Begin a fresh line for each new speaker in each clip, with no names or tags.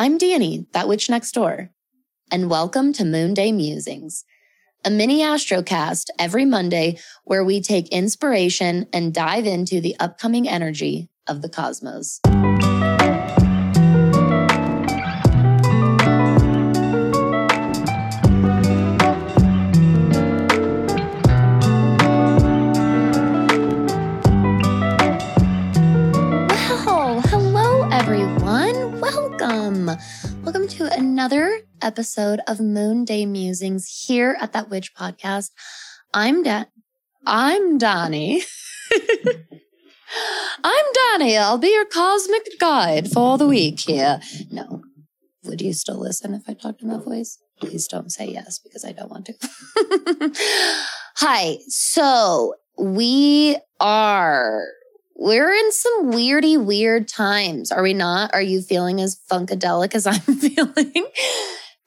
I'm Danny, that witch next door, and welcome to Moon Day Musings, a mini astrocast every Monday where we take inspiration and dive into the upcoming energy of the cosmos. Another episode of Moon Day Musings here at That Witch Podcast. I'm Dan. I'm Donnie. I'm Donnie. I'll be your cosmic guide for the week here. No. Would you still listen if I talked in that voice? Please don't say yes because I don't want to. Hi. So we are we're in some weirdy, weird times, are we not? Are you feeling as funkadelic as I'm feeling?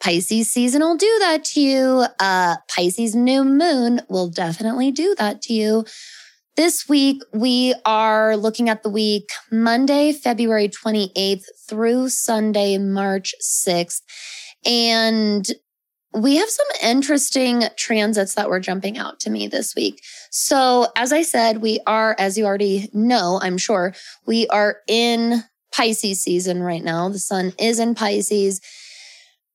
Pisces season will do that to you. Uh, Pisces new moon will definitely do that to you. This week, we are looking at the week Monday, February 28th through Sunday, March 6th. And we have some interesting transits that were jumping out to me this week. So, as I said, we are, as you already know, I'm sure, we are in Pisces season right now. The sun is in Pisces.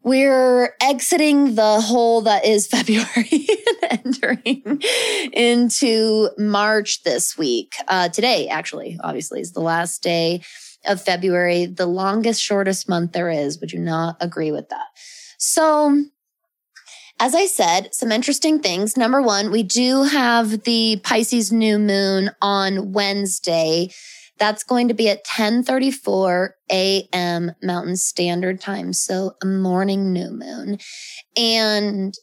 We're exiting the hole that is February and entering into March this week. Uh, today, actually, obviously, is the last day of February, the longest, shortest month there is. Would you not agree with that? So, as I said, some interesting things. Number one, we do have the Pisces new moon on Wednesday. That's going to be at 10:34 a.m. Mountain Standard Time, so a morning new moon. And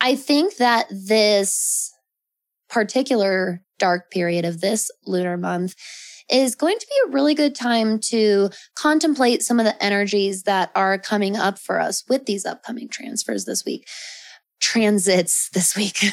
I think that this particular dark period of this lunar month is going to be a really good time to contemplate some of the energies that are coming up for us with these upcoming transfers this week. Transits this week.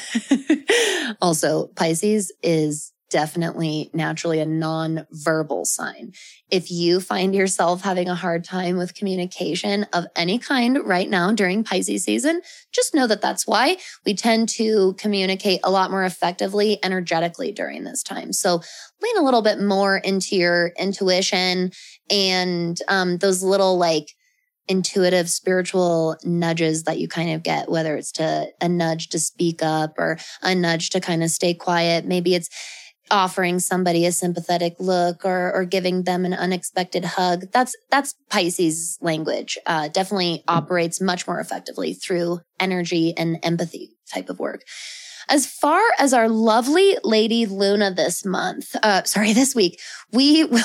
also, Pisces is definitely naturally a non-verbal sign. If you find yourself having a hard time with communication of any kind right now during Pisces season, just know that that's why we tend to communicate a lot more effectively energetically during this time. So lean a little bit more into your intuition and um, those little like intuitive spiritual nudges that you kind of get, whether it's to a nudge to speak up or a nudge to kind of stay quiet. Maybe it's offering somebody a sympathetic look or or giving them an unexpected hug. That's that's pisces language uh, definitely operates much more effectively through energy and empathy type of work. As far as our lovely lady luna this month uh sorry this week we will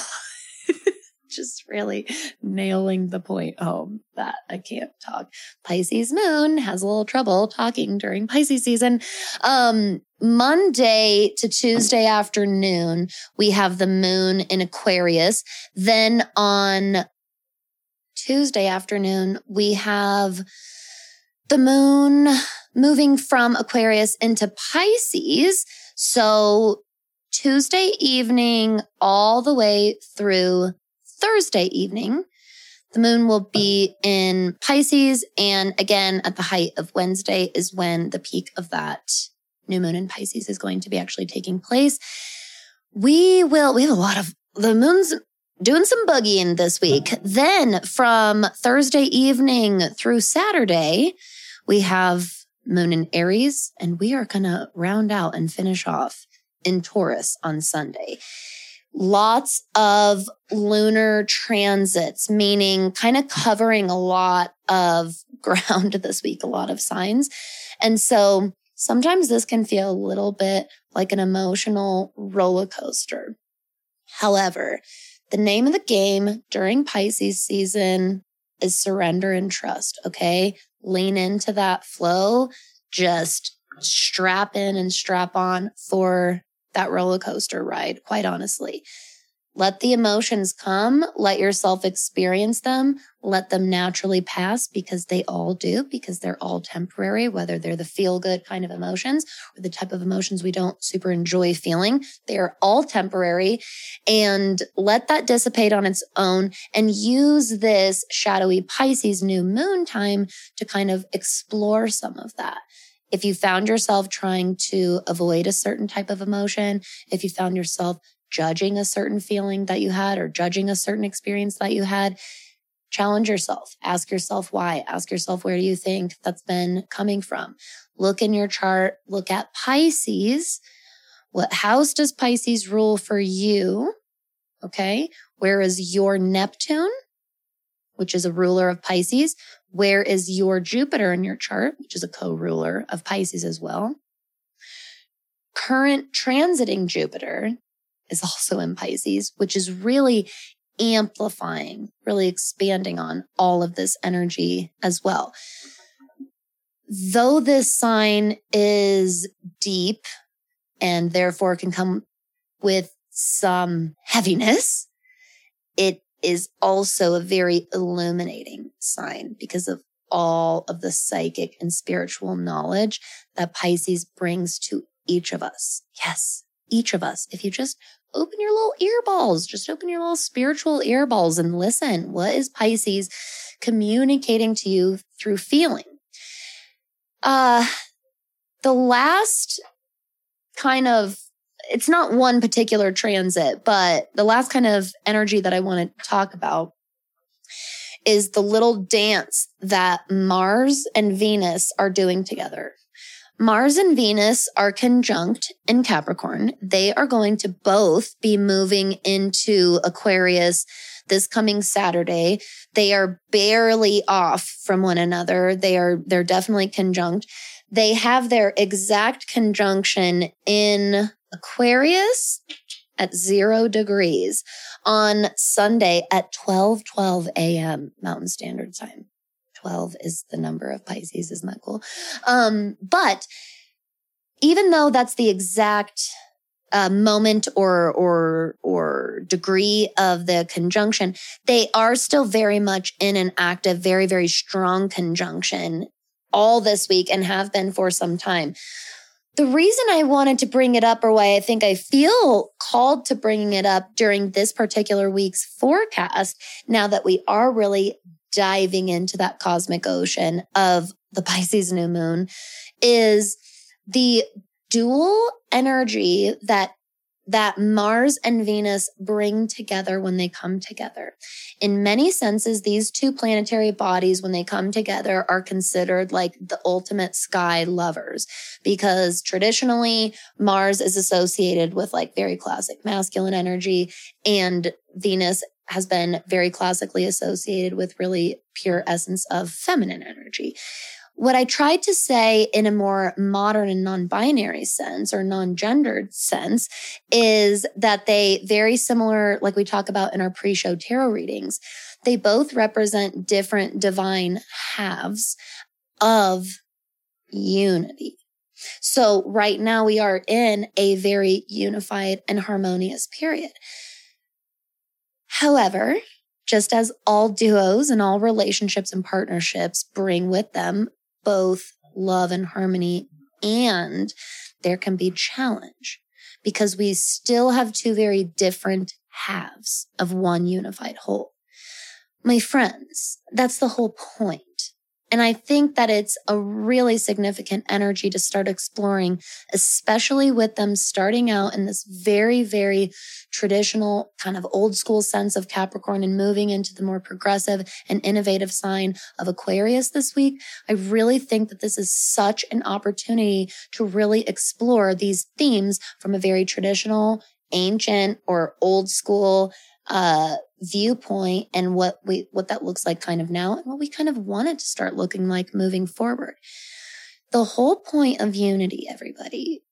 just really nailing the point home that I can't talk. Pisces moon has a little trouble talking during Pisces season. Um, Monday to Tuesday afternoon, we have the moon in Aquarius. Then on Tuesday afternoon, we have the moon moving from Aquarius into Pisces. So Tuesday evening all the way through Thursday evening, the moon will be in Pisces. And again, at the height of Wednesday is when the peak of that new moon in Pisces is going to be actually taking place. We will, we have a lot of the moon's doing some boogieing this week. Then from Thursday evening through Saturday, we have moon in Aries and we are going to round out and finish off in Taurus on Sunday. Lots of lunar transits, meaning kind of covering a lot of ground this week, a lot of signs. And so sometimes this can feel a little bit like an emotional roller coaster. However, the name of the game during Pisces season is surrender and trust. Okay. Lean into that flow. Just strap in and strap on for that roller coaster ride, quite honestly. let the emotions come, let yourself experience them, let them naturally pass because they all do, because they're all temporary, whether they're the feel good kind of emotions or the type of emotions we don't super enjoy feeling. They are all temporary and let that dissipate on its own and use this shadowy Pisces new moon time to kind of explore some of that if you found yourself trying to avoid a certain type of emotion, if you found yourself judging a certain feeling that you had or judging a certain experience that you had, challenge yourself. Ask yourself why. Ask yourself, where do you think that's been coming from? Look in your chart, look at Pisces. What house does Pisces rule for you? Okay. Where is your Neptune, which is a ruler of Pisces? Where is your Jupiter in your chart, which is a co ruler of Pisces as well? Current transiting Jupiter is also in Pisces, which is really amplifying, really expanding on all of this energy as well. Though this sign is deep and therefore can come with some heaviness, it is also a very illuminating sign because of all of the psychic and spiritual knowledge that Pisces brings to each of us. Yes, each of us. If you just open your little earballs. Just open your little spiritual earballs and listen. What is Pisces communicating to you through feeling? Uh, the last kind of, it's not one particular transit, but the last kind of energy that I want to talk about is the little dance that Mars and Venus are doing together. Mars and Venus are conjunct in Capricorn. They are going to both be moving into Aquarius this coming Saturday. They are barely off from one another. They are, they're definitely conjunct. They have their exact conjunction in Aquarius at zero degrees on Sunday at 12, 12 a.m. Mountain Standard Time. 12 is the number of Pisces. Isn't that cool? Um, but even though that's the exact uh, moment or or or degree of the conjunction, they are still very much in an active, very very strong conjunction all this week and have been for some time. The reason I wanted to bring it up, or why I think I feel called to bringing it up during this particular week's forecast, now that we are really diving into that cosmic ocean of the Pisces new moon is the dual energy that that Mars and Venus bring together when they come together. In many senses, these two planetary bodies, when they come together, are considered like the ultimate sky lovers because traditionally Mars is associated with like very classic masculine energy and Venus has been very classically associated with really pure essence of feminine energy. What I tried to say in a more modern and non-binary sense or non-gendered sense is that they very similar, like we talk about in our pre-show tarot readings, they both represent different divine halves of unity. So right now we are in a very unified and harmonious period. However, just as all duos and all relationships and partnerships bring with them both love and harmony, and there can be challenge because we still have two very different halves of one unified whole. My friends, that's the whole point. And I think that it's a really significant energy to start exploring, especially with them starting out in this very, very traditional kind of old school sense of Capricorn and moving into the more progressive and innovative sign of Aquarius this week. I really think that this is such an opportunity to really explore these themes from a very traditional, ancient or old school uh, viewpoint and what we, what that looks like kind of now and what we kind of wanted to start looking like moving forward. The whole point of unity, everybody,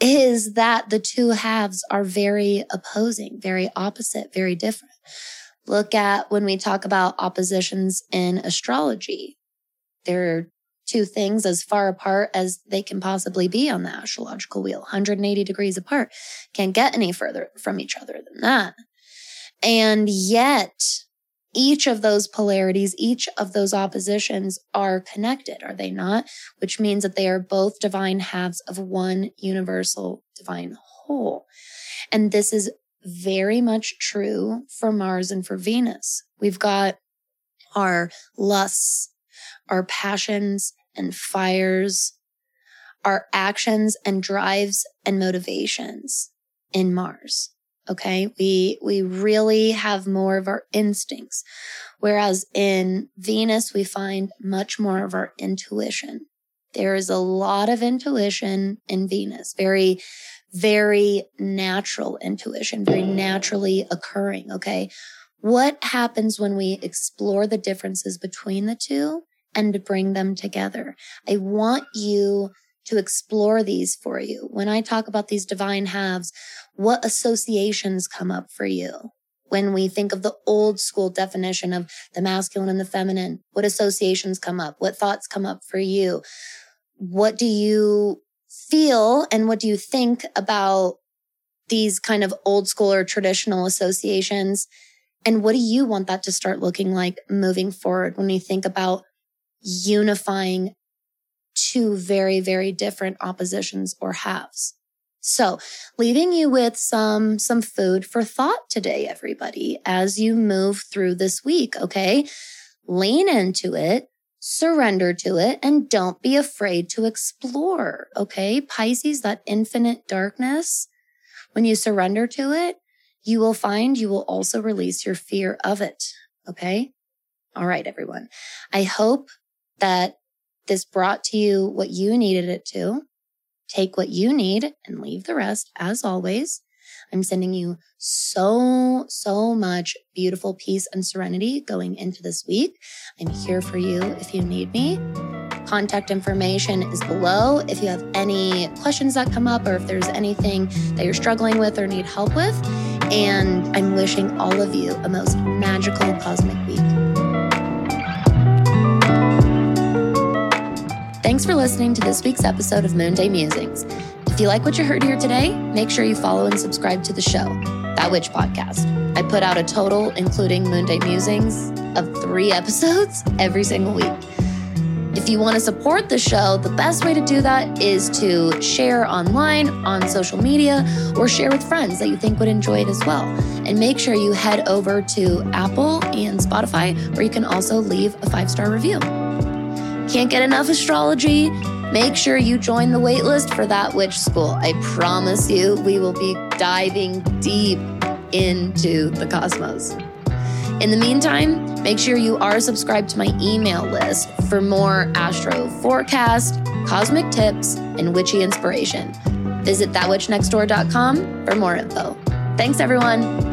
is that the two halves are very opposing, very opposite, very different. Look at when we talk about oppositions in astrology. There are two things as far apart as they can possibly be on the astrological wheel, 180 degrees apart. Can't get any further from each other than that. And yet, each of those polarities, each of those oppositions are connected, are they not? Which means that they are both divine halves of one universal divine whole. And this is very much true for Mars and for Venus. We've got our lusts, our passions and fires, our actions and drives and motivations in Mars. Okay. We, we really have more of our instincts. Whereas in Venus, we find much more of our intuition. There is a lot of intuition in Venus, very, very natural intuition, very naturally occurring. Okay. What happens when we explore the differences between the two and to bring them together? I want you to explore these for you. When I talk about these divine halves, what associations come up for you? When we think of the old school definition of the masculine and the feminine, what associations come up? What thoughts come up for you? What do you feel and what do you think about these kind of old school or traditional associations? And what do you want that to start looking like moving forward when you think about unifying two very, very different oppositions or halves. So leaving you with some, some food for thought today, everybody, as you move through this week. Okay. Lean into it, surrender to it, and don't be afraid to explore. Okay. Pisces, that infinite darkness, when you surrender to it, you will find you will also release your fear of it. Okay. All right, everyone. I hope that this brought to you what you needed it to. Take what you need and leave the rest as always. I'm sending you so, so much beautiful peace and serenity going into this week. I'm here for you if you need me. Contact information is below if you have any questions that come up or if there's anything that you're struggling with or need help with. And I'm wishing all of you a most magical cosmic week. Thanks for listening to this week's episode of Moon Day Musings. If you like what you heard here today, make sure you follow and subscribe to the show, That Witch Podcast. I put out a total, including Moon Day Musings, of three episodes every single week. If you want to support the show, the best way to do that is to share online, on social media, or share with friends that you think would enjoy it as well. And make sure you head over to Apple and Spotify, where you can also leave a five star review. Can't get enough astrology? Make sure you join the waitlist for that witch school. I promise you, we will be diving deep into the cosmos. In the meantime, make sure you are subscribed to my email list for more astro forecast, cosmic tips, and witchy inspiration. Visit thatwitchnextdoor.com for more info. Thanks, everyone.